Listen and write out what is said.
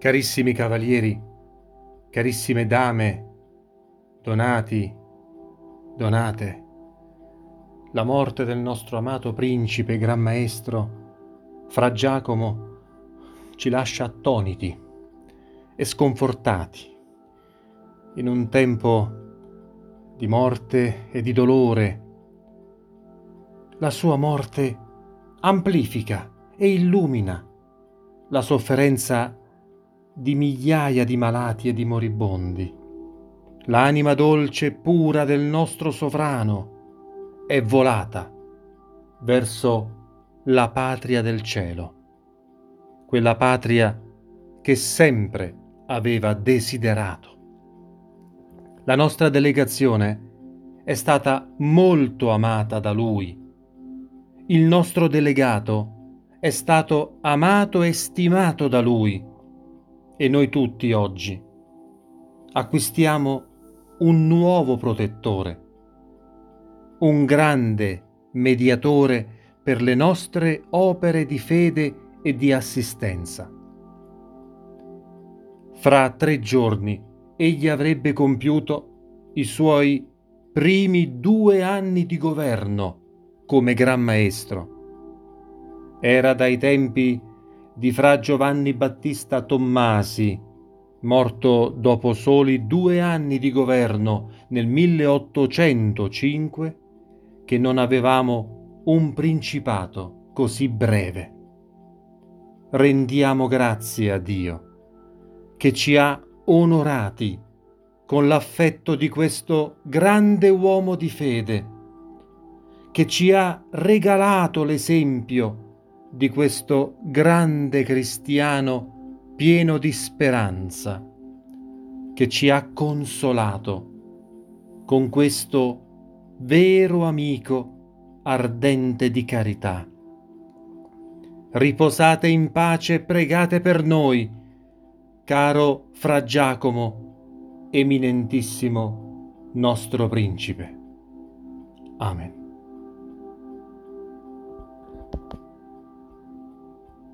Carissimi cavalieri, carissime dame, donati, donate, la morte del nostro amato principe, gran maestro, fra Giacomo, ci lascia attoniti e sconfortati in un tempo di morte e di dolore. La sua morte amplifica e illumina la sofferenza di migliaia di malati e di moribondi. L'anima dolce e pura del nostro sovrano è volata verso la patria del cielo, quella patria che sempre aveva desiderato. La nostra delegazione è stata molto amata da lui. Il nostro delegato è stato amato e stimato da lui e noi tutti oggi acquistiamo un nuovo protettore, un grande mediatore per le nostre opere di fede e di assistenza. Fra tre giorni egli avrebbe compiuto i suoi primi due anni di governo come Gran Maestro. Era dai tempi di fra Giovanni Battista Tommasi, morto dopo soli due anni di governo nel 1805, che non avevamo un principato così breve. Rendiamo grazie a Dio che ci ha onorati con l'affetto di questo grande uomo di fede, che ci ha regalato l'esempio di questo grande cristiano pieno di speranza che ci ha consolato con questo vero amico ardente di carità. Riposate in pace e pregate per noi, caro Fra Giacomo, eminentissimo nostro principe. Amen.